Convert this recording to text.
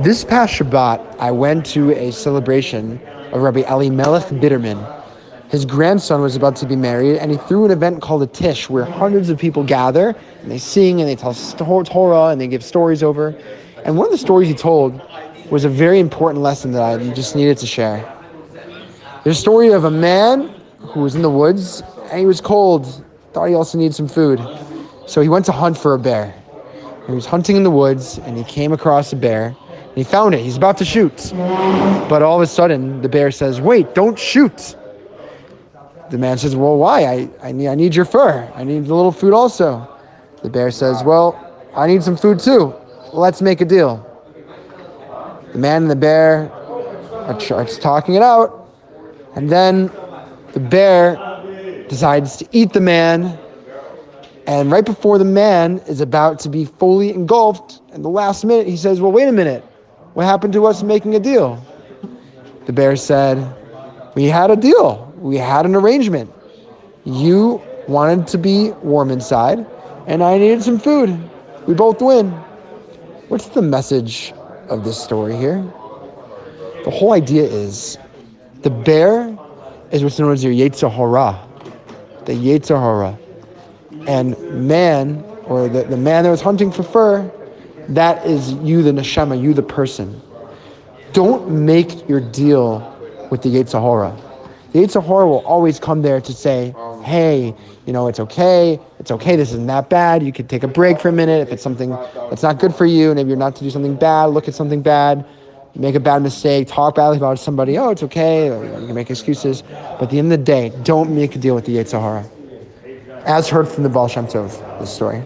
This past Shabbat, I went to a celebration of Rabbi Elimelech Biderman. His grandson was about to be married, and he threw an event called a Tish, where hundreds of people gather and they sing and they tell Torah and they give stories over. And one of the stories he told was a very important lesson that I just needed to share. There's a story of a man who was in the woods and he was cold, thought he also needed some food. So he went to hunt for a bear. He was hunting in the woods and he came across a bear he found it. He's about to shoot. But all of a sudden, the bear says, Wait, don't shoot. The man says, Well, why? I, I, need, I need your fur. I need a little food also. The bear says, Well, I need some food too. Let's make a deal. The man and the bear are talking it out. And then the bear decides to eat the man. And right before the man is about to be fully engulfed, in the last minute, he says, Well, wait a minute. What happened to us making a deal? The bear said, We had a deal. We had an arrangement. You wanted to be warm inside, and I needed some food. We both win. What's the message of this story here? The whole idea is the bear is what's known as your Yetzer Hara, the Yetzer Hara. And man, or the, the man that was hunting for fur, that is you, the neshama, you, the person. Don't make your deal with the Yetzer Hara. The Yetzer Hara will always come there to say, hey, you know, it's okay. It's okay. This isn't that bad. You could take a break for a minute if it's something that's not good for you. If you're not to do something bad, look at something bad, make a bad mistake, talk badly about somebody. Oh, it's okay. You, you can make excuses. But at the end of the day, don't make a deal with the Yetzer Hara. As heard from the Baal Shem Tov, this story.